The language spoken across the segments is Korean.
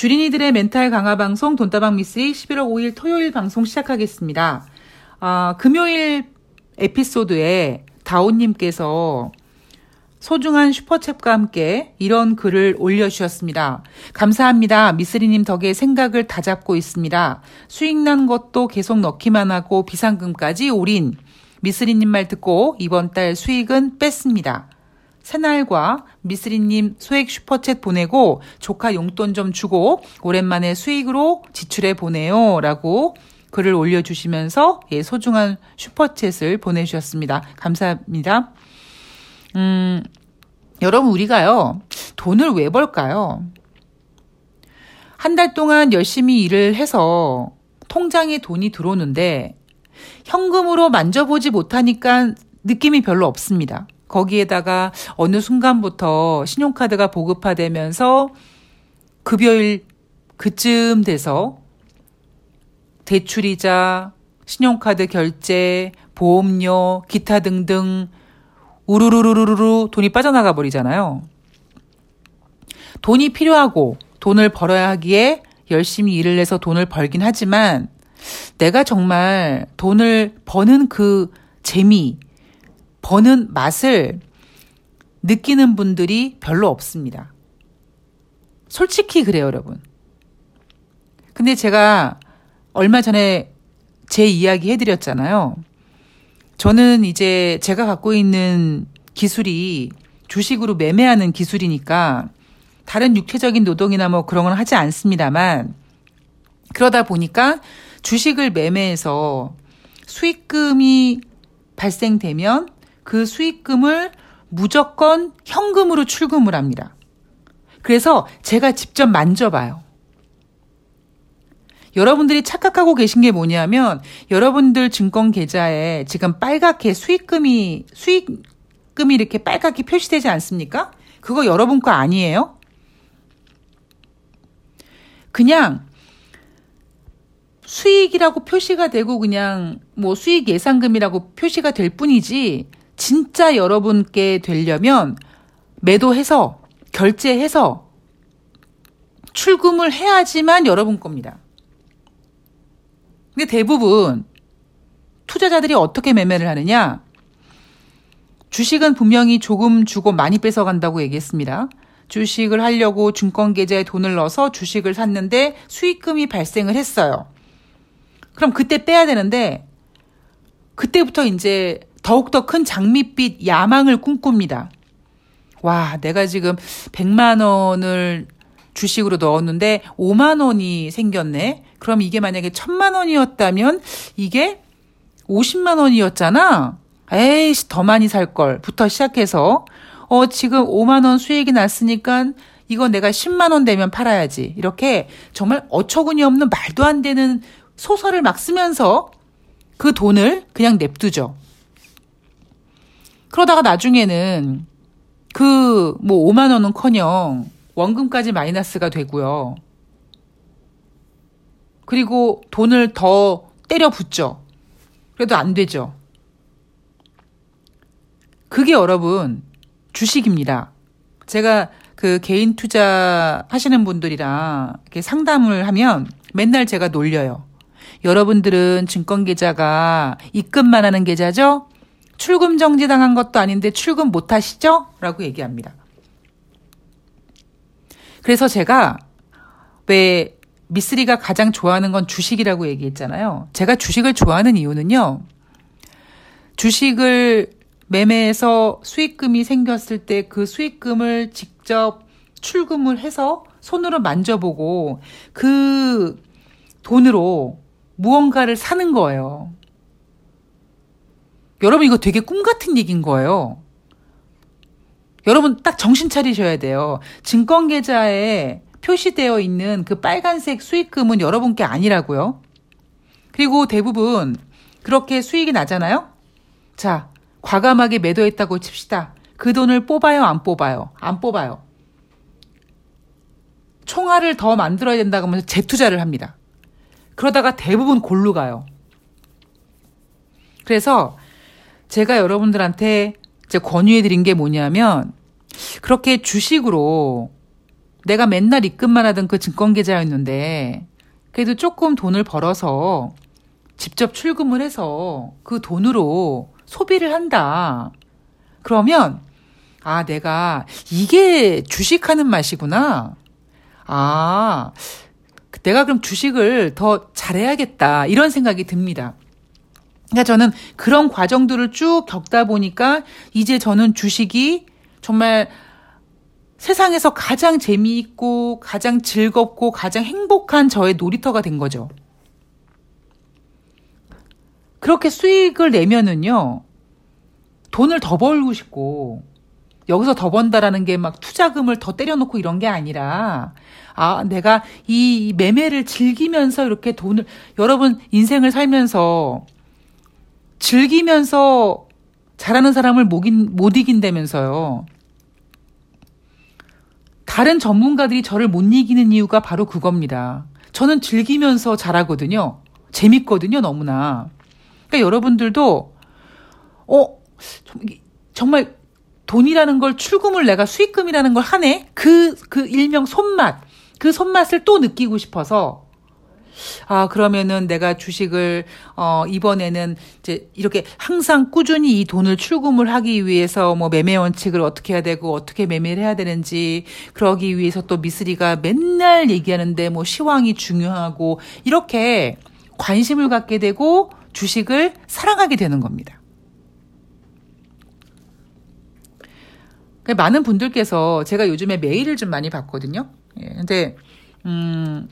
주린이들의 멘탈 강화 방송 돈다방 미스리 11월 5일 토요일 방송 시작하겠습니다. 아, 금요일 에피소드에 다온님께서 소중한 슈퍼챗과 함께 이런 글을 올려주셨습니다. 감사합니다. 미스리님 덕에 생각을 다 잡고 있습니다. 수익 난 것도 계속 넣기만 하고 비상금까지 올인. 미스리님 말 듣고 이번 달 수익은 뺐습니다. 새날과 미스리님 소액 슈퍼챗 보내고 조카 용돈 좀 주고 오랜만에 수익으로 지출해 보내요. 라고 글을 올려주시면서 예, 소중한 슈퍼챗을 보내주셨습니다. 감사합니다. 음, 여러분, 우리가요, 돈을 왜 벌까요? 한 달 동안 열심히 일을 해서 통장에 돈이 들어오는데 현금으로 만져보지 못하니까 느낌이 별로 없습니다. 거기에다가 어느 순간부터 신용카드가 보급화되면서 급여일 그쯤 돼서 대출이자, 신용카드 결제, 보험료, 기타 등등 우르르르르르 돈이 빠져나가 버리잖아요. 돈이 필요하고 돈을 벌어야 하기에 열심히 일을 해서 돈을 벌긴 하지만 내가 정말 돈을 버는 그 재미, 버는 맛을 느끼는 분들이 별로 없습니다. 솔직히 그래요, 여러분. 근데 제가 얼마 전에 제 이야기 해드렸잖아요. 저는 이제 제가 갖고 있는 기술이 주식으로 매매하는 기술이니까 다른 육체적인 노동이나 뭐 그런 건 하지 않습니다만 그러다 보니까 주식을 매매해서 수익금이 발생되면 그 수익금을 무조건 현금으로 출금을 합니다. 그래서 제가 직접 만져봐요. 여러분들이 착각하고 계신 게 뭐냐면 여러분들 증권 계좌에 지금 빨갛게 수익금이 수익금이 이렇게 빨갛게 표시되지 않습니까? 그거 여러분 거 아니에요? 그냥 수익이라고 표시가 되고 그냥 뭐 수익 예상금이라고 표시가 될 뿐이지 진짜 여러분께 되려면 매도해서 결제해서 출금을 해야지만 여러분 겁니다. 근데 대부분 투자자들이 어떻게 매매를 하느냐? 주식은 분명히 조금 주고 많이 뺏어간다고 얘기했습니다. 주식을 하려고 증권 계좌에 돈을 넣어서 주식을 샀는데 수익금이 발생을 했어요. 그럼 그때 빼야 되는데 그때부터 이제 더욱더 큰 장밋빛 야망을 꿈꿉니다. 와, 내가 지금 100만 원을 주식으로 넣었는데 5만 원이 생겼네. 그럼 이게 만약에 1000만 원이었다면 이게 50만 원이었잖아. 에이씨, 더 많이 살 걸.부터 시작해서 어, 지금 5만 원 수익이 났으니까 이거 내가 10만 원 되면 팔아야지. 이렇게 정말 어처구니 없는 말도 안 되는 소설을 막 쓰면서 그 돈을 그냥 냅두죠. 그러다가 나중에는 그 뭐 5만 원은 커녕 원금까지 마이너스가 되고요. 그리고 돈을 더 때려 붓죠. 그래도 안 되죠. 그게 여러분 주식입니다. 제가 그 개인 투자 하시는 분들이랑 이렇게 상담을 하면 맨날 제가 놀려요. 여러분들은 증권 계좌가 입금만 하는 계좌죠? 출금 정지 당한 것도 아닌데 출금 못 하시죠? 라고 얘기합니다. 그래서 제가 왜 미쓰리가 가장 좋아하는 건 주식이라고 얘기했잖아요. 제가 주식을 좋아하는 이유는요. 주식을 매매해서 수익금이 생겼을 때 그 수익금을 직접 출금을 해서 손으로 만져보고 그 돈으로 무언가를 사는 거예요. 여러분 이거 되게 꿈 같은 얘기인 거예요. 여러분 딱 정신 차리셔야 돼요. 증권 계좌에 표시되어 있는 그 빨간색 수익금은 여러분께 아니라고요. 그리고 대부분 그렇게 수익이 나잖아요. 자, 과감하게 매도했다고 칩시다. 그 돈을 뽑아요, 안 뽑아요? 안 뽑아요. 총알을 더 만들어야 된다고 하면서 재투자를 합니다. 그러다가 대부분 골로 가요. 그래서 제가 여러분들한테 이제 권유해 드린 게 뭐냐면 그렇게 주식으로 내가 맨날 입금만 하던 그 증권 계좌였는데 그래도 조금 돈을 벌어서 직접 출금을 해서 그 돈으로 소비를 한다. 그러면 아, 내가 이게 주식하는 맛이구나. 아, 내가 그럼 주식을 더 잘해야겠다. 이런 생각이 듭니다. 그러니까 저는 그런 과정들을 쭉 겪다 보니까 이제 저는 주식이 정말 세상에서 가장 재미있고 가장 즐겁고 가장 행복한 저의 놀이터가 된 거죠. 그렇게 수익을 내면은요, 돈을 더 벌고 싶고, 여기서 더 번다라는 게 막 투자금을 더 때려놓고 이런 게 아니라, 아, 내가 이 매매를 즐기면서 이렇게 돈을, 여러분 인생을 살면서 즐기면서 잘하는 사람을 못, 인, 못 이긴다면서요. 다른 전문가들이 저를 못 이기는 이유가 바로 그겁니다. 저는 즐기면서 잘하거든요. 재밌거든요, 너무나. 그러니까 여러분들도, 어, 정말 돈이라는 걸 출금을 내가 수익금이라는 걸 하네? 그, 그 일명 손맛. 그 손맛을 또 느끼고 싶어서 아, 그러면은 내가 주식을, 어, 이번에는 이제 이렇게 항상 꾸준히 이 돈을 출금을 하기 위해서 뭐 매매 원칙을 어떻게 해야 되고 어떻게 매매를 해야 되는지 그러기 위해서 또 미스리가 맨날 얘기하는데 뭐 시황이 중요하고 이렇게 관심을 갖게 되고 주식을 사랑하게 되는 겁니다. 많은 분들께서 제가 요즘에 메일을 좀 많이 받거든요. 예, 근데, 음,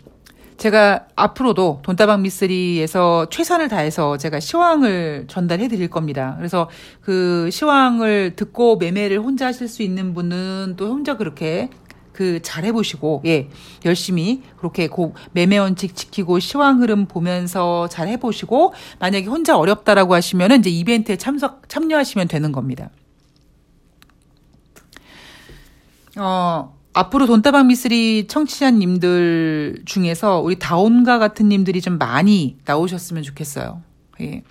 제가 앞으로도 돈다방 미쓰리에서 최선을 다해서 제가 시황을 전달해 드릴 겁니다. 그래서 그 시황을 듣고 매매를 혼자 하실 수 있는 분은 또 혼자 그렇게 그 잘해 보시고, 예, 열심히 그렇게 고 매매 원칙 지키고 시황 흐름 보면서 잘 해 보시고, 만약에 혼자 어렵다라고 하시면은 이제 이벤트에 참석, 참여하시면 되는 겁니다. 어, 앞으로 돈다방 미쓰리 청취자님들 중에서 우리 다온가 같은 님들이 좀 많이 나오셨으면 좋겠어요. 예.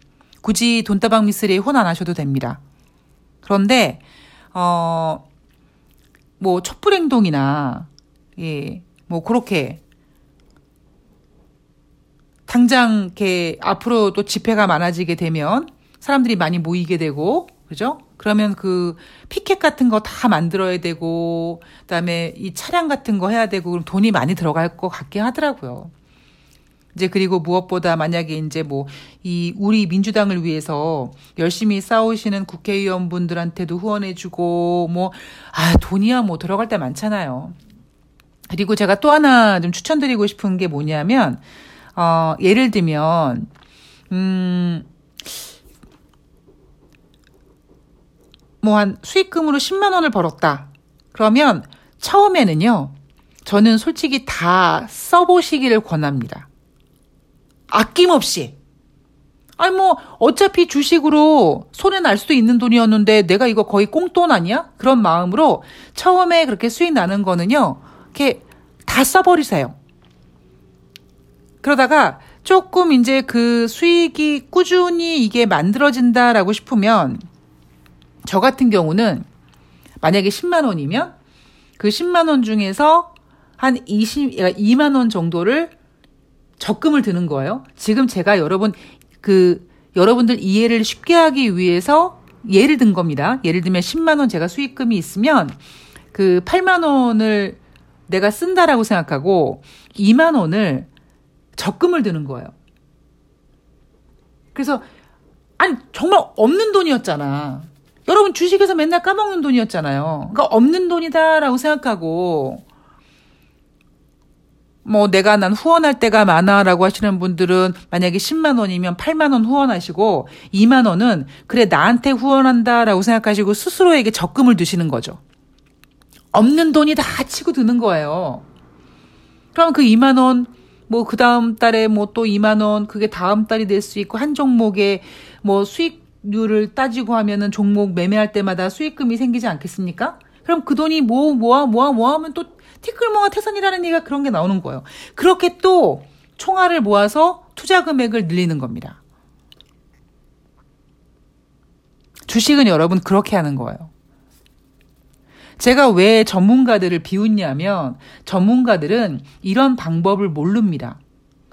굳이 돈다방 미쓰리에 혼 안 하셔도 됩니다. 그런데, 어, 뭐, 촛불 행동이나, 예, 뭐, 그렇게, 당장, 이렇게, 앞으로 또 집회가 많아지게 되면, 사람들이 많이 모이게 되고, 그죠? 그러면 그 피켓 같은 거 다 만들어야 되고 그다음에 이 차량 같은 거 해야 되고 그럼 돈이 많이 들어갈 것 같긴 하더라고요. 이제 그리고 무엇보다 만약에 이제 뭐 이 우리 민주당을 위해서 열심히 싸우시는 국회의원분들한테도 후원해주고 뭐 아 돈이야 뭐 들어갈 때 많잖아요. 그리고 제가 또 하나 좀 추천드리고 싶은 게 뭐냐면 어 예를 들면 음 뭐 한 수익금으로 10만 원을 벌었다. 그러면 처음에는요. 저는 솔직히 다 써보시기를 권합니다. 아낌없이. 아니 뭐 어차피 주식으로 손에 날 수도 있는 돈이었는데 내가 이거 거의 꽁돈 아니야? 그런 마음으로 처음에 그렇게 수익 나는 거는요. 이렇게 다 써버리세요. 그러다가 조금 이제 그 수익이 꾸준히 이게 만들어진다라고 싶으면 저 같은 경우는 만약에 10만 원이면 그 10만 원 중에서 한 20, 2만 원 정도를 적금을 드는 거예요. 지금 제가 여러분 그 여러분들 이해를 쉽게 하기 위해서 예를 든 겁니다. 예를 들면 10만 원 제가 수익금이 있으면 그 8만 원을 내가 쓴다라고 생각하고 2만 원을 적금을 드는 거예요. 그래서 아니 정말 없는 돈이었잖아. 여러분 주식에서 맨날 까먹는 돈이었잖아요. 그러니까 없는 돈이다라고 생각하고 뭐 내가 난 후원할 때가 많아라고 하시는 분들은 만약에 10만 원이면 8만 원 후원하시고 2만 원은 그래 나한테 후원한다라고 생각하시고 스스로에게 적금을 두시는 거죠. 없는 돈이 다 치고 드는 거예요. 그럼 그 2만 원, 뭐 그 다음 달에 뭐 또 2만 원, 그게 다음 달이 될 수 있고 한 종목에 뭐 수익 률을 따지고 하면은 종목 매매할 때마다 수익금이 생기지 않겠습니까? 그럼 그 돈이 뭐, 모아, 모아, 모아하면 또 티끌모아 태산이라는 얘기가 그런 게 나오는 거예요. 그렇게 또 총알을 모아서 투자 금액을 늘리는 겁니다. 주식은 여러분 그렇게 하는 거예요. 제가 왜 전문가들을 비웃냐면 전문가들은 이런 방법을 모릅니다.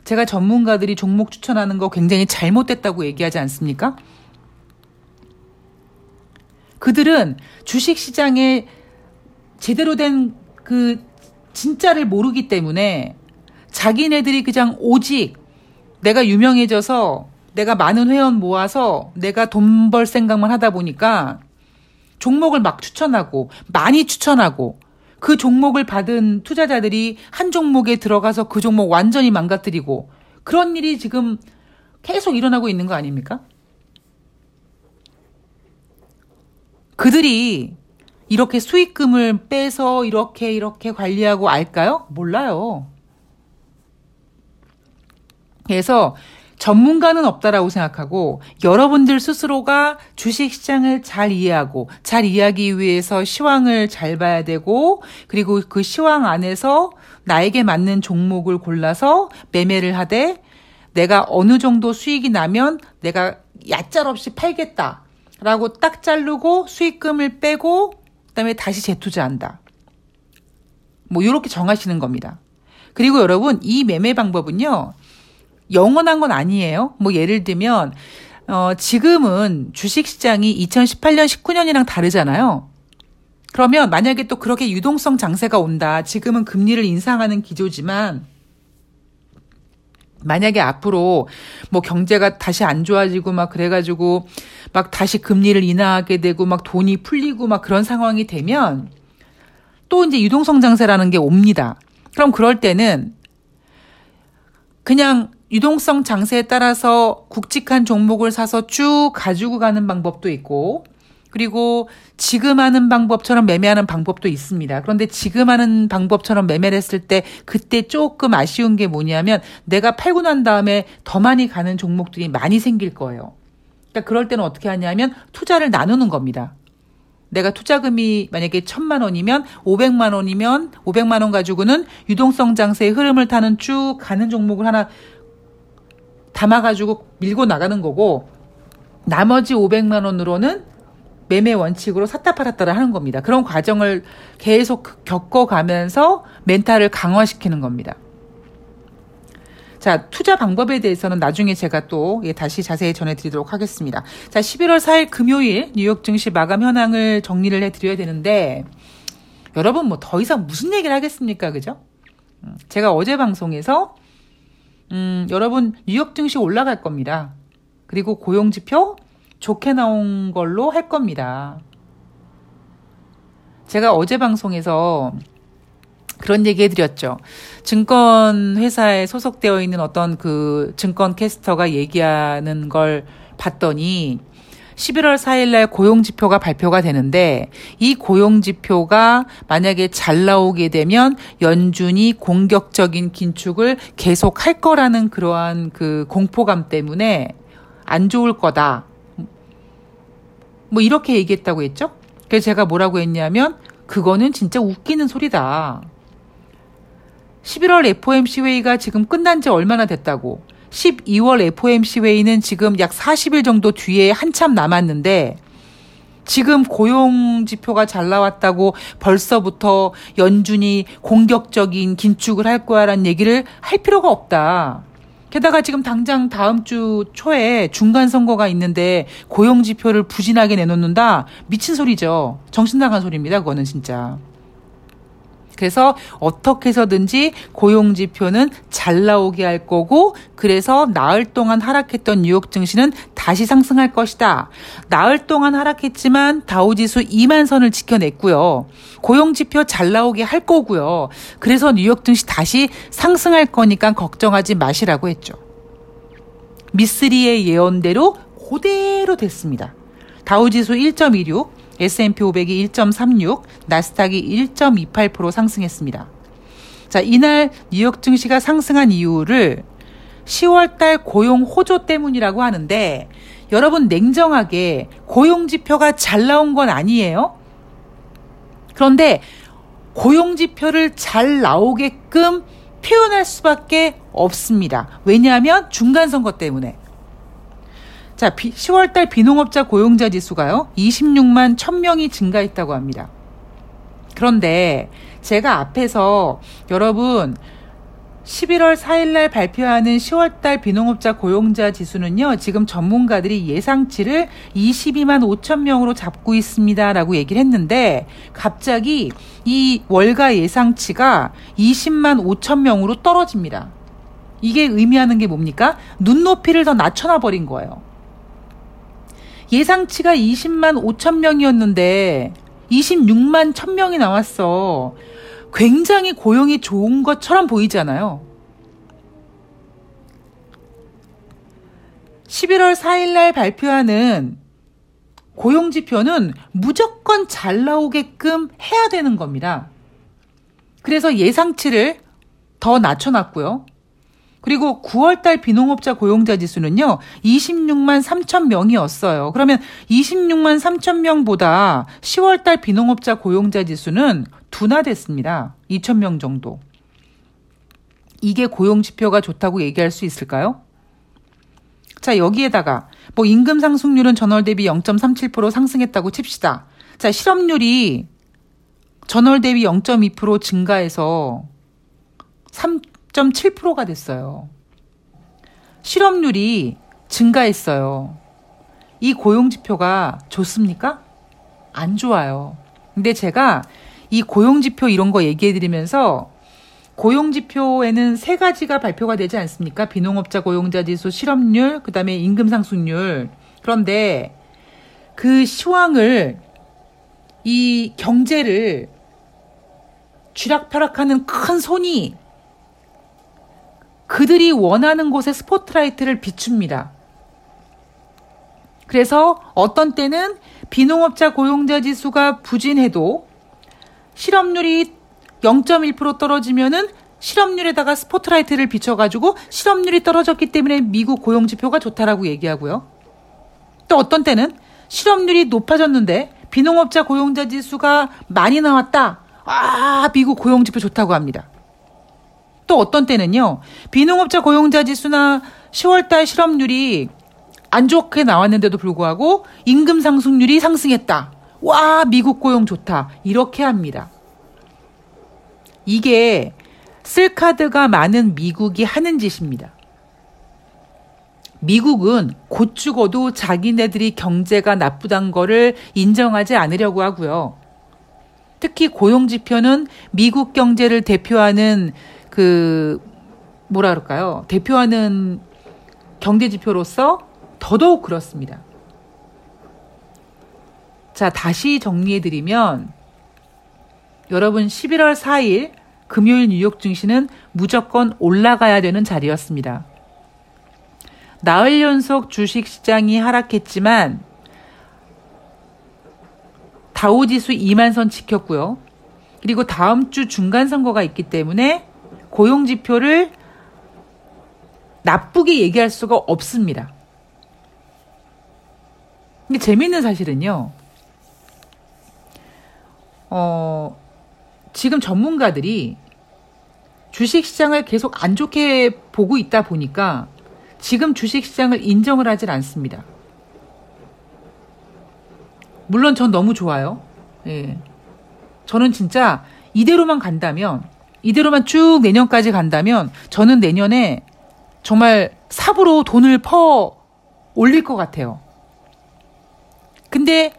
제가 전문가들이 종목 추천하는 거 굉장히 잘못됐다고 얘기하지 않습니까? 그들은 주식 시장에 제대로 된 그 진짜를 모르기 때문에 자기네들이 그냥 오직 내가 유명해져서 내가 많은 회원 모아서 내가 돈 벌 생각만 하다 보니까 종목을 막 추천하고 많이 추천하고 그 종목을 받은 투자자들이 한 종목에 들어가서 그 종목 완전히 망가뜨리고 그런 일이 지금 계속 일어나고 있는 거 아닙니까? 그들이 이렇게 수익금을 빼서 이렇게 이렇게 관리하고 알까요? 몰라요. 그래서 전문가는 없다라고 생각하고 여러분들 스스로가 주식 시장을 잘 이해하고 잘 이해하기 위해서 시황을 잘 봐야 되고 그리고 그 시황 안에서 나에게 맞는 종목을 골라서 매매를 하되 내가 어느 정도 수익이 나면 내가 얕짤없이 팔겠다 라고 딱 자르고 수익금을 빼고 그다음에 다시 재투자한다. 뭐 이렇게 정하시는 겁니다. 그리고 여러분 이 매매 방법은요. 영원한 건 아니에요. 뭐 예를 들면 어 지금은 주식 시장이 2018년 19년이랑 다르잖아요. 그러면 만약에 또 그렇게 유동성 장세가 온다. 지금은 금리를 인상하는 기조지만 만약에 앞으로 뭐 경제가 다시 안 좋아지고 막 그래가지고 막 다시 금리를 인하하게 되고 막 돈이 풀리고 막 그런 상황이 되면 또 이제 유동성 장세라는 게 옵니다. 그럼 그럴 때는 그냥 유동성 장세에 따라서 굵직한 종목을 사서 쭉 가지고 가는 방법도 있고 그리고 지금 하는 방법처럼 매매하는 방법도 있습니다. 그런데 지금 하는 방법처럼 매매를 했을 때 그때 조금 아쉬운 게 뭐냐면 내가 팔고 난 다음에 더 많이 가는 종목들이 많이 생길 거예요. 그러니까 그럴 때는 어떻게 하냐면 투자를 나누는 겁니다. 내가 투자금이 만약에 천만 원이면 오백만 원이면 오백만 원 가지고는 유동성 장세의 흐름을 타는 쭉 가는 종목을 하나 담아가지고 밀고 나가는 거고 나머지 500만 원으로는 매매 원칙으로 샀다 팔았다를 하는 겁니다. 그런 과정을 계속 겪어가면서 멘탈을 강화시키는 겁니다. 자, 투자 방법에 대해서는 나중에 제가 또 다시 자세히 전해드리도록 하겠습니다. 자, 11월 4일 금요일 뉴욕 증시 마감 현황을 정리를 해드려야 되는데, 여러분 뭐 더 이상 무슨 얘기를 하겠습니까? 그죠? 음, 제가 어제 방송에서 음, 여러분 뉴욕 증시 올라갈 겁니다. 그리고 고용 지표 좋게 나온 걸로 할 겁니다. 제가 어제 방송에서 그런 얘기 해드렸죠. 증권 회사에 소속되어 있는 어떤 그 증권 캐스터가 얘기하는 걸 봤더니 11월 4일 날 고용 지표가 발표가 되는데 이 고용 지표가 만약에 잘 나오게 되면 연준이 공격적인 긴축을 계속 할 거라는 그러한 그 공포감 때문에 안 좋을 거다. 뭐 이렇게 얘기했다고 했죠? 그래서 제가 뭐라고 했냐면 그거는 진짜 웃기는 소리다. 11월 FOMC 회의가 지금 끝난 지 얼마나 됐다고. 12월 FOMC 회의는 지금 약 40일 정도 뒤에 한참 남았는데 지금 고용 지표가 잘 나왔다고 벌써부터 연준이 공격적인 긴축을 할 거야라는 얘기를 할 필요가 없다. 게다가 지금 당장 다음 주 초에 중간 선거가 있는데 고용 지표를 부진하게 내놓는다? 미친 소리죠. 정신 나간 소리입니다. 그거는 진짜. 그래서 어떻게 해서든지 고용 지표는 잘 나오게 할 거고 그래서 나흘 동안 하락했던 뉴욕 증시는 다시 상승할 것이다. 나흘 동안 하락했지만 다우 지수 2만 선을 지켜냈고요. 고용 지표 잘 나오게 할 거고요. 그래서 뉴욕 증시 다시 상승할 거니까 걱정하지 마시라고 했죠. 미쓰리의 예언대로 그대로 됐습니다. 다우지수 1.26, S&P 500이 1.36, 나스닥이 1.28% 상승했습니다. 자, 이날 뉴욕 증시가 상승한 이유를 10월 달 고용 호조 때문이라고 하는데 여러분 냉정하게 고용 지표가 잘 나온 건 아니에요. 그런데 고용 지표를 잘 나오게끔 표현할 수밖에 없습니다. 왜냐하면 중간 선거 때문에. 자, 10월달 비농업자 고용자 지수가요, 26만 1000명이 증가했다고 합니다. 그런데 제가 앞에서 여러분 11월 4일날 발표하는 10월달 비농업자 고용자 지수는요, 지금 전문가들이 예상치를 22만 5천 명으로 잡고 있습니다 라고 얘기를 했는데, 갑자기 이 월가 예상치가 20만 5천 명으로 떨어집니다. 이게 의미하는 게 뭡니까? 눈높이를 더 낮춰놔 버린 거예요. 예상치가 20만 5천 명이었는데, 26만 1천 명이 나왔어. 굉장히 고용이 좋은 것처럼 보이잖아요. 11월 4일날 발표하는 고용지표는 무조건 잘 나오게끔 해야 되는 겁니다. 그래서 예상치를 더 낮춰놨고요. 그리고 9월달 비농업자 고용자 지수는요, 26만 3천 명이었어요. 그러면 26만 3천 명보다 10월달 비농업자 고용자 지수는 둔화됐습니다. 2천 명 정도. 이게 고용 지표가 좋다고 얘기할 수 있을까요? 자, 여기에다가 뭐 임금 상승률은 전월 대비 0.37% 상승했다고 칩시다. 자, 실업률이 전월 대비 0.2% 증가해서 3.7%가 됐어요. 실업률이 증가했어요. 이 고용 지표가 좋습니까? 안 좋아요. 근데 제가 이 고용 지표 이런 거 얘기해 드리면서 고용 지표에는 세 가지가 발표가 되지 않습니까? 비농업자 고용자 지수, 실업률, 그 다음에 임금 상승률. 그런데 그 시황을 이 경제를 쥐락펴락하는 큰 손이 그들이 원하는 곳에 스포트라이트를 비춥니다. 그래서 어떤 때는 비농업자 고용자 지수가 부진해도 실업률이 0.1% 떨어지면은 실업률에다가 스포트라이트를 비춰가지고 실업률이 떨어졌기 때문에 미국 고용지표가 좋다라고 얘기하고요. 또 어떤 때는 실업률이 높아졌는데 비농업자 고용자 지수가 많이 나왔다. 아, 미국 고용지표 좋다고 합니다. 또 어떤 때는요, 비농업자 고용자 지수나 10월달 실업률이 안 좋게 나왔는데도 불구하고 임금 상승률이 상승했다. 와, 미국 고용 좋다. 이렇게 합니다. 이게 쓸 카드가 많은 미국이 하는 짓입니다. 미국은 곧 죽어도 자기네들이 경제가 나쁘단 거를 인정하지 않으려고 하고요. 특히 고용 지표는 미국 경제를 대표하는 그 뭐라 그럴까요? 대표하는 경제 지표로서 더더욱 그렇습니다. 자, 다시 정리해 드리면, 여러분 11월 4일 금요일 뉴욕 증시는 무조건 올라가야 되는 자리였습니다. 나흘 연속 주식 시장이 하락했지만, 다우지수 2만선 지켰고요. 그리고 다음 주 중간 선거가 있기 때문에 고용 지표를 나쁘게 얘기할 수가 없습니다. 근데 재미있는 사실은요. 어, 지금 전문가들이 주식 시장을 계속 안 좋게 보고 있다 보니까 지금 주식 시장을 인정을 하질 않습니다. 물론 전 너무 좋아요. 예. 저는 진짜 이대로만 간다면, 이대로만 쭉 내년까지 간다면, 저는 내년에 정말 삽으로 돈을 퍼 올릴 것 같아요. 근데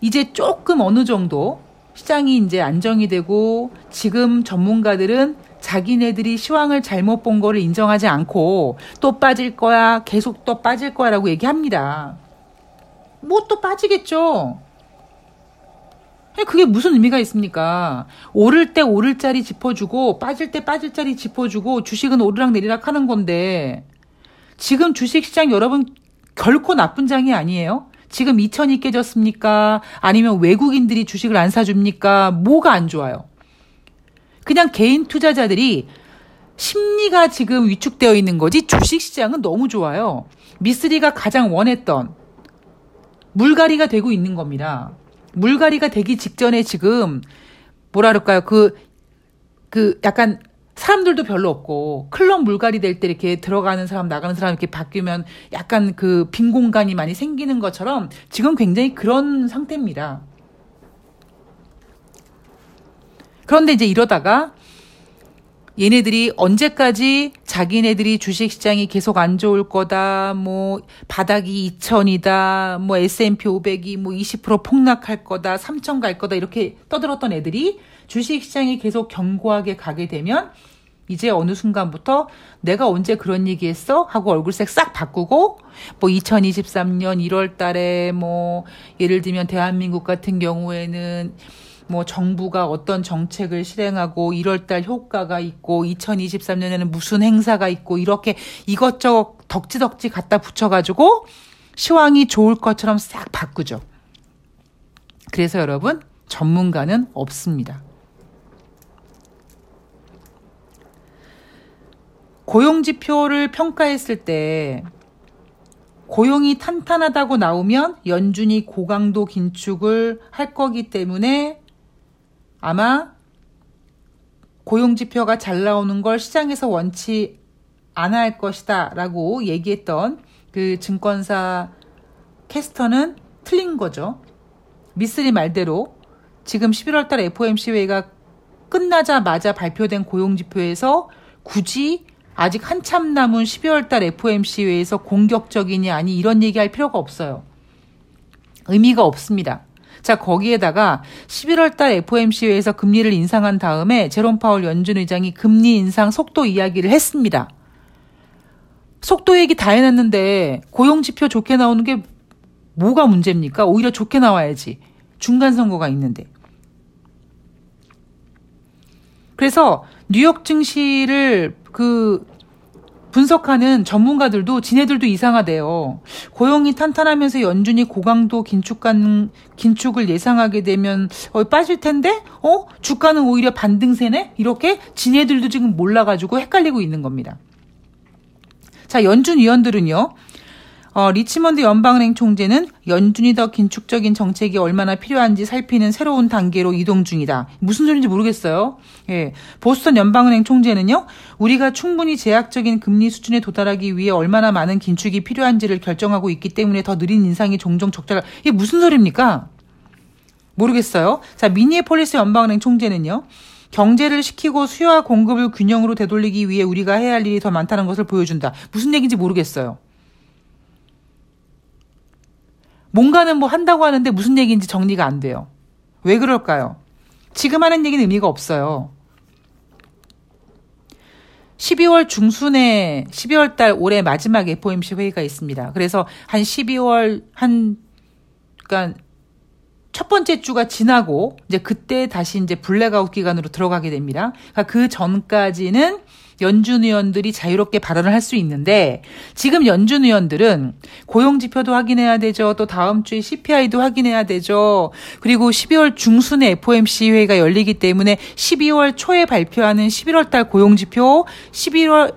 이제 조금 어느 정도 시장이 이제 안정이 되고 지금 전문가들은 자기네들이 시황을 잘못 본 거를 인정하지 않고 또 빠질 거야, 계속 또 빠질 거야라고 얘기합니다. 뭐 또 빠지겠죠. 그게 무슨 의미가 있습니까? 오를 때 오를 자리 짚어주고 빠질 때 빠질 자리 짚어주고 주식은 오르락 내리락 하는 건데 지금 주식시장 여러분 결코 나쁜 장이 아니에요. 지금 2천이 깨졌습니까? 아니면 외국인들이 주식을 안 사줍니까? 뭐가 안 좋아요? 그냥 개인 투자자들이 심리가 지금 위축되어 있는 거지 주식 시장은 너무 좋아요. 미쓰리가 가장 원했던 물갈이가 되고 있는 겁니다. 물갈이가 되기 직전에 지금 뭐라 그럴까요? 그, 그 약간 사람들도 별로 없고 클럽 물갈이 될 때 이렇게 들어가는 사람 나가는 사람 이렇게 바뀌면 약간 그 빈 공간이 많이 생기는 것처럼 지금 굉장히 그런 상태입니다. 그런데 이제 이러다가 얘네들이 언제까지 자기네들이 주식시장이 계속 안 좋을 거다, 뭐, 바닥이 2천이다, 뭐, S&P 500이 뭐 20% 폭락할 거다, 3천 갈 거다, 이렇게 떠들었던 애들이 주식시장이 계속 견고하게 가게 되면 이제 어느 순간부터 내가 언제 그런 얘기 했어? 하고 얼굴색 싹 바꾸고 뭐 2023년 1월 달에 뭐 예를 들면 대한민국 같은 경우에는 뭐 정부가 어떤 정책을 실행하고 1월달 효과가 있고 2023년에는 무슨 행사가 있고 이렇게 이것저것 덕지덕지 갖다 붙여가지고 시황이 좋을 것처럼 싹 바꾸죠. 그래서 여러분 전문가는 없습니다. 고용 지표를 평가했을 때 고용이 탄탄하다고 나오면 연준이 고강도 긴축을 할 거기 때문에 아마 고용지표가 잘 나오는 걸 시장에서 원치 않아 할 것이다 라고 얘기했던 그 증권사 캐스터는 틀린 거죠. 미쓰리 말대로 지금 11월 달 FOMC 회의가 끝나자마자 발표된 고용지표에서 굳이 아직 한참 남은 12월 달 FOMC 회의에서 공격적이냐 아니 이런 얘기할 필요가 없어요. 의미가 없습니다. 자, 거기에다가 11월 달 FOMC에서 금리를 인상한 다음에 제롬 파월 연준 의장이 금리 인상 속도 이야기를 했습니다. 속도 얘기 다 해놨는데 고용 지표 좋게 나오는 게 뭐가 문제입니까? 오히려 좋게 나와야지. 중간 선거가 있는데. 그래서 뉴욕 증시를 그 분석하는 전문가들도 지네들도 이상하대요. 고용이 탄탄하면서 연준이 고강도 긴축간 긴축을 예상하게 되면 어, 빠질 텐데, 어 주가는 오히려 반등세네 이렇게 지네들도 지금 몰라가지고 헷갈리고 있는 겁니다. 자 연준 위원들은요. 어, 리치먼드 연방은행 총재는 연준이 더 긴축적인 정책이 얼마나 필요한지 살피는 새로운 단계로 이동 중이다. 무슨 소리인지 모르겠어요. 예. 보스턴 연방은행 총재는요, 우리가 충분히 제약적인 금리 수준에 도달하기 위해 얼마나 많은 긴축이 필요한지를 결정하고 있기 때문에 더 느린 인상이 종종 적자가, 이게 무슨 소리입니까? 모르겠어요. 자, 미니애폴리스 연방은행 총재는요, 경제를 시키고 수요와 공급을 균형으로 되돌리기 위해 우리가 해야 할 일이 더 많다는 것을 보여준다. 무슨 얘기인지 모르겠어요. 뭔가는 뭐 한다고 하는데 무슨 얘기인지 정리가 안 돼요. 왜 그럴까요? 지금 하는 얘기는 의미가 없어요. 12월 중순에 12월 달 올해 마지막 FOMC 회의가 있습니다. 그래서 한 12월 한 그러니까 첫 번째 주가 지나고 이제 그때 다시 이제 블랙아웃 기간으로 들어가게 됩니다. 그러니까 그 전까지는 연준 의원들이 자유롭게 발언을 할 수 있는데 지금 연준 의원들은 고용 지표도 확인해야 되죠. 또 다음 주에 CPI도 확인해야 되죠. 그리고 12월 중순에 FOMC 회의가 열리기 때문에 12월 초에 발표하는 11월 달 고용 지표, 11월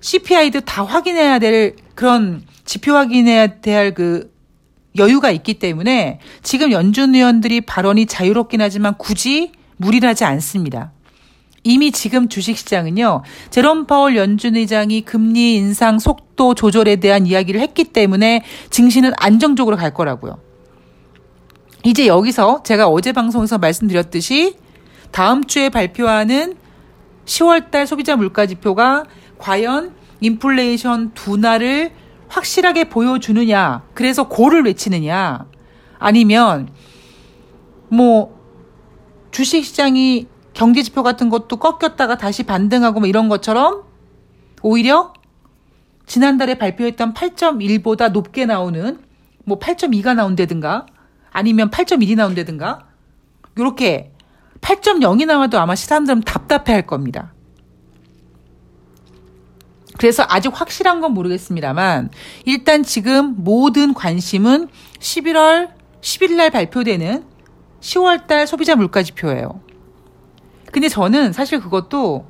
CPI도 다 확인해야 될 그런 지표 확인해야 될그 여유가 있기 때문에 지금 연준 의원들이 발언이 자유롭긴 하지만 굳이 무리하지 않습니다. 이미 지금 주식시장은요, 제롬 파월 연준 의장이 금리 인상 속도 조절에 대한 이야기를 했기 때문에 증시는 안정적으로 갈 거라고요. 이제 여기서 제가 어제 방송에서 말씀드렸듯이 다음 주에 발표하는 10월달 소비자 물가 지표가 과연 인플레이션 둔화를 확실하게 보여주느냐, 그래서 고를 외치느냐, 아니면 뭐 주식시장이 경제 지표 같은 것도 꺾였다가 다시 반등하고 뭐 이런 것처럼 오히려 지난달에 발표했던 8.1보다 높게 나오는 뭐 8.2가 나온다든가 아니면 8.1이 나온다든가 요렇게 8.0이 나와도 아마 사람들은 답답해 할 겁니다. 그래서 아직 확실한 건 모르겠습니다만 일단 지금 모든 관심은 11월 10일 날 발표되는 10월 달 소비자 물가 지표예요. 근데 저는 사실 그것도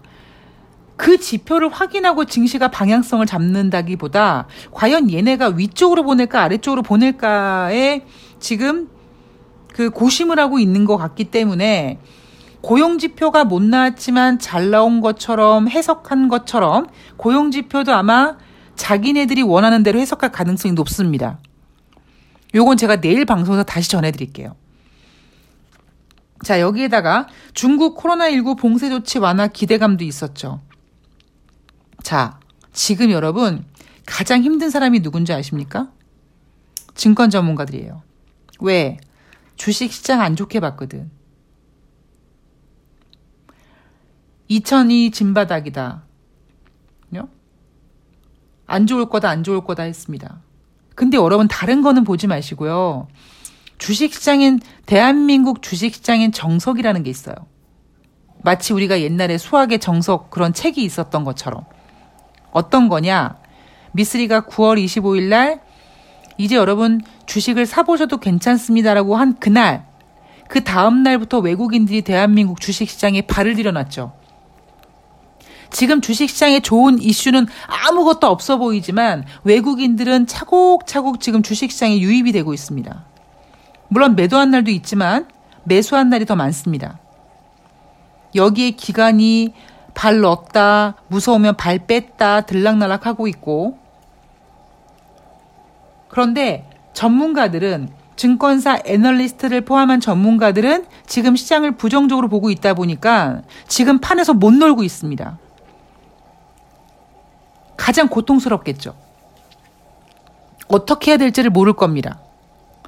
그 지표를 확인하고 증시가 방향성을 잡는다기보다 과연 얘네가 위쪽으로 보낼까 아래쪽으로 보낼까에 지금 그 고심을 하고 있는 것 같기 때문에 고용 지표가 못 나왔지만 잘 나온 것처럼 해석한 것처럼 고용 지표도 아마 자기네들이 원하는 대로 해석할 가능성이 높습니다. 요건 제가 내일 방송에서 다시 전해드릴게요. 자, 여기에다가 중국 코로나19 봉쇄 조치 완화 기대감도 있었죠. 자, 지금 여러분 가장 힘든 사람이 누군지 아십니까? 증권 전문가들이에요. 왜? 주식 시장 안 좋게 봤거든. 2002 진바닥이다. 안 좋을 거다, 안 좋을 거다 했습니다. 근데 여러분 다른 거는 보지 마시고요. 주식시장엔 대한민국 주식시장엔 정석이라는 게 있어요. 마치 우리가 옛날에 수학의 정석 그런 책이 있었던 것처럼 어떤 거냐? 미쓰리가 9월 25일 날 이제 여러분 주식을 사보셔도 괜찮습니다라고 한 그날 그 다음 날부터 외국인들이 대한민국 주식시장에 발을 들여놨죠. 지금 주식시장에 좋은 이슈는 아무것도 없어 보이지만 외국인들은 차곡차곡 지금 주식시장에 유입이 되고 있습니다. 물론 매도한 날도 있지만 매수한 날이 더 많습니다. 여기에 기간이 발 넣었다, 무서우면 발 뺐다, 들락날락 하고 있고. 그런데 전문가들은 증권사 애널리스트를 포함한 전문가들은 지금 시장을 부정적으로 보고 있다 보니까 지금 판에서 못 놀고 있습니다. 가장 고통스럽겠죠. 어떻게 해야 될지를 모를 겁니다.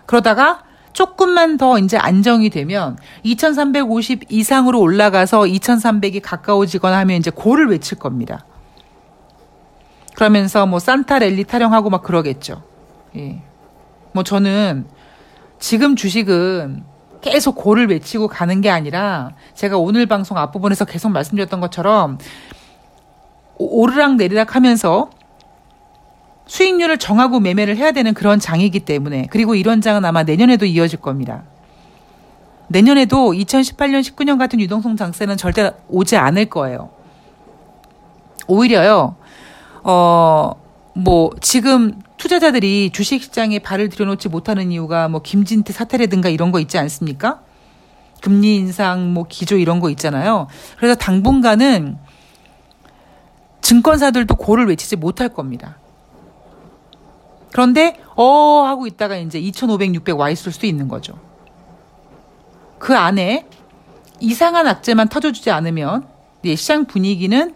그러다가 조금만 더 이제 안정이 되면 2350 이상으로 올라가서 2300이 가까워지거나 하면 이제 고를 외칠 겁니다. 그러면서 뭐 산타 랠리 타령하고 막 그러겠죠. 예. 뭐 저는 지금 주식은 계속 고를 외치고 가는 게 아니라 제가 오늘 방송 앞부분에서 계속 말씀드렸던 것처럼 오르락 내리락 하면서 수익률을 정하고 매매를 해야 되는 그런 장이기 때문에 그리고 이런 장은 아마 내년에도 이어질 겁니다. 내년에도 2018년, 19년 같은 유동성 장세는 절대 오지 않을 거예요. 오히려요, 어, 뭐, 지금 투자자들이 주식시장에 발을 들여놓지 못하는 이유가 뭐, 김진태 사태라든가 이런 거 있지 않습니까? 금리 인상, 뭐, 기조 이런 거 있잖아요. 그래서 당분간은 증권사들도 고를 외치지 못할 겁니다. 그런데 어 하고 있다가 이제 2,500, 600 와 있을 수도 있는 거죠. 그 안에 이상한 악재만 터져주지 않으면 시장 분위기는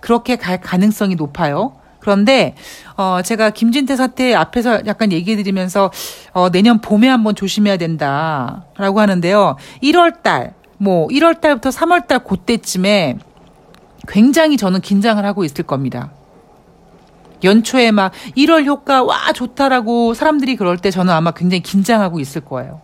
그렇게 갈 가능성이 높아요. 그런데 어 제가 김진태 사태 앞에서 약간 얘기해 드리면서 어 내년 봄에 한번 조심해야 된다라고 하는데요. 1월 달, 뭐 1월 달부터 3월 달 그때쯤에 굉장히 저는 긴장을 하고 있을 겁니다. 연초에 막 1월 효과 와 좋다라고 사람들이 그럴 때 저는 아마 굉장히 긴장하고 있을 거예요.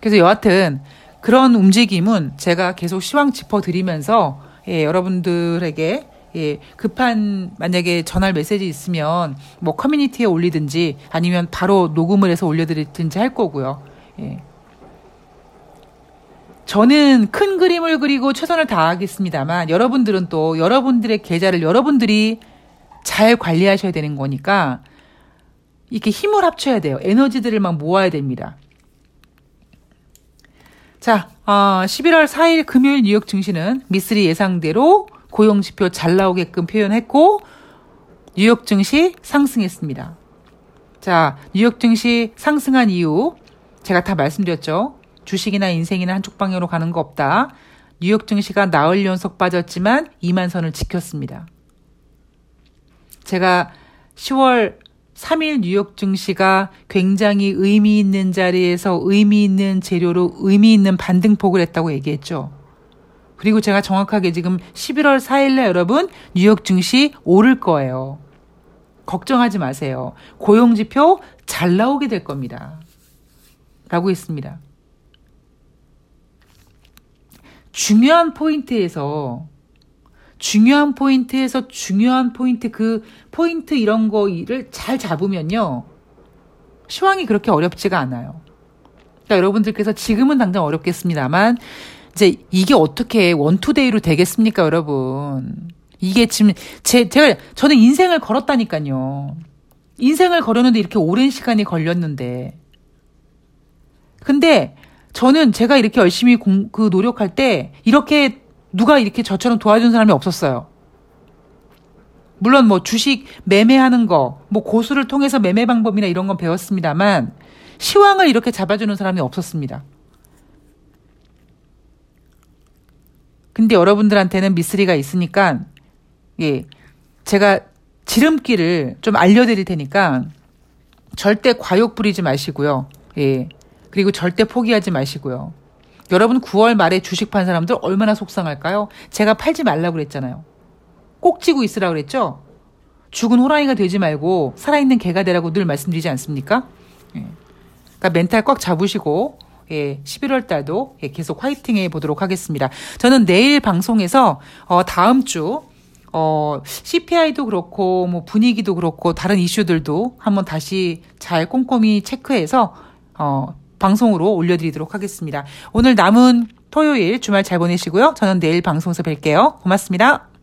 그래서 여하튼 그런 움직임은 제가 계속 시황 짚어드리면서 예, 여러분들에게 예, 급한 만약에 전할 메시지 있으면 뭐 커뮤니티에 올리든지 아니면 바로 녹음을 해서 올려드리든지 할 거고요. 예. 저는 큰 그림을 그리고 최선을 다하겠습니다만 여러분들은 또 여러분들의 계좌를 여러분들이 잘 관리하셔야 되는 거니까 이렇게 힘을 합쳐야 돼요. 에너지들을 막 모아야 됩니다. 자, 어, 11월 4일 금요일 뉴욕 증시는 미쓰리 예상대로 고용 지표 잘 나오게끔 표현했고 뉴욕 증시 상승했습니다. 자, 뉴욕 증시 상승한 이유 제가 다 말씀드렸죠. 주식이나 인생이나 한쪽 방향으로 가는 거 없다. 뉴욕 증시가 나흘 연속 빠졌지만 2만 선을 지켰습니다. 제가 10월 3일 뉴욕 증시가 굉장히 의미 있는 자리에서 의미 있는 재료로 의미 있는 반등폭을 했다고 얘기했죠. 그리고 제가 정확하게 지금 11월 4일날 여러분 뉴욕 증시 오를 거예요. 걱정하지 마세요. 고용지표 잘 나오게 될 겁니다. 라고 했습니다. 중요한 포인트에서 중요한 포인트에서 중요한 포인트 그 포인트 이런 거를 잘 잡으면요. 시황이 그렇게 어렵지가 않아요. 그러니까 여러분들께서 지금은 당장 어렵겠습니다만 이제 이게 어떻게 원투데이로 되겠습니까, 여러분? 이게 지금 제 제가 저는 인생을 걸었다니까요. 인생을 걸었는데 이렇게 오랜 시간이 걸렸는데. 근데 저는 제가 이렇게 열심히 공, 그 노력할 때 이렇게 누가 이렇게 저처럼 도와준 사람이 없었어요. 물론 뭐 주식 매매하는 거, 뭐 고수를 통해서 매매 방법이나 이런 건 배웠습니다만 시황을 이렇게 잡아주는 사람이 없었습니다. 근데 여러분들한테는 미스리가 있으니까, 예, 제가 지름길을 좀 알려드릴 테니까 절대 과욕 부리지 마시고요. 예. 그리고 절대 포기하지 마시고요. 여러분 9월 말에 주식 판 사람들 얼마나 속상할까요? 제가 팔지 말라고 그랬잖아요. 꼭 쥐고 있으라고 그랬죠? 죽은 호랑이가 되지 말고 살아있는 개가 되라고 늘 말씀드리지 않습니까? 예. 그러니까 멘탈 꽉 잡으시고 예, 11월 달도 예, 계속 화이팅 해 보도록 하겠습니다. 저는 내일 방송에서 어, 다음 주 어, CPI도 그렇고 뭐 분위기도 그렇고 다른 이슈들도 한번 다시 잘 꼼꼼히 체크해서 어, 방송으로 올려드리도록 하겠습니다. 오늘 남은 토요일 주말 잘 보내시고요. 저는 내일 방송에서 뵐게요. 고맙습니다.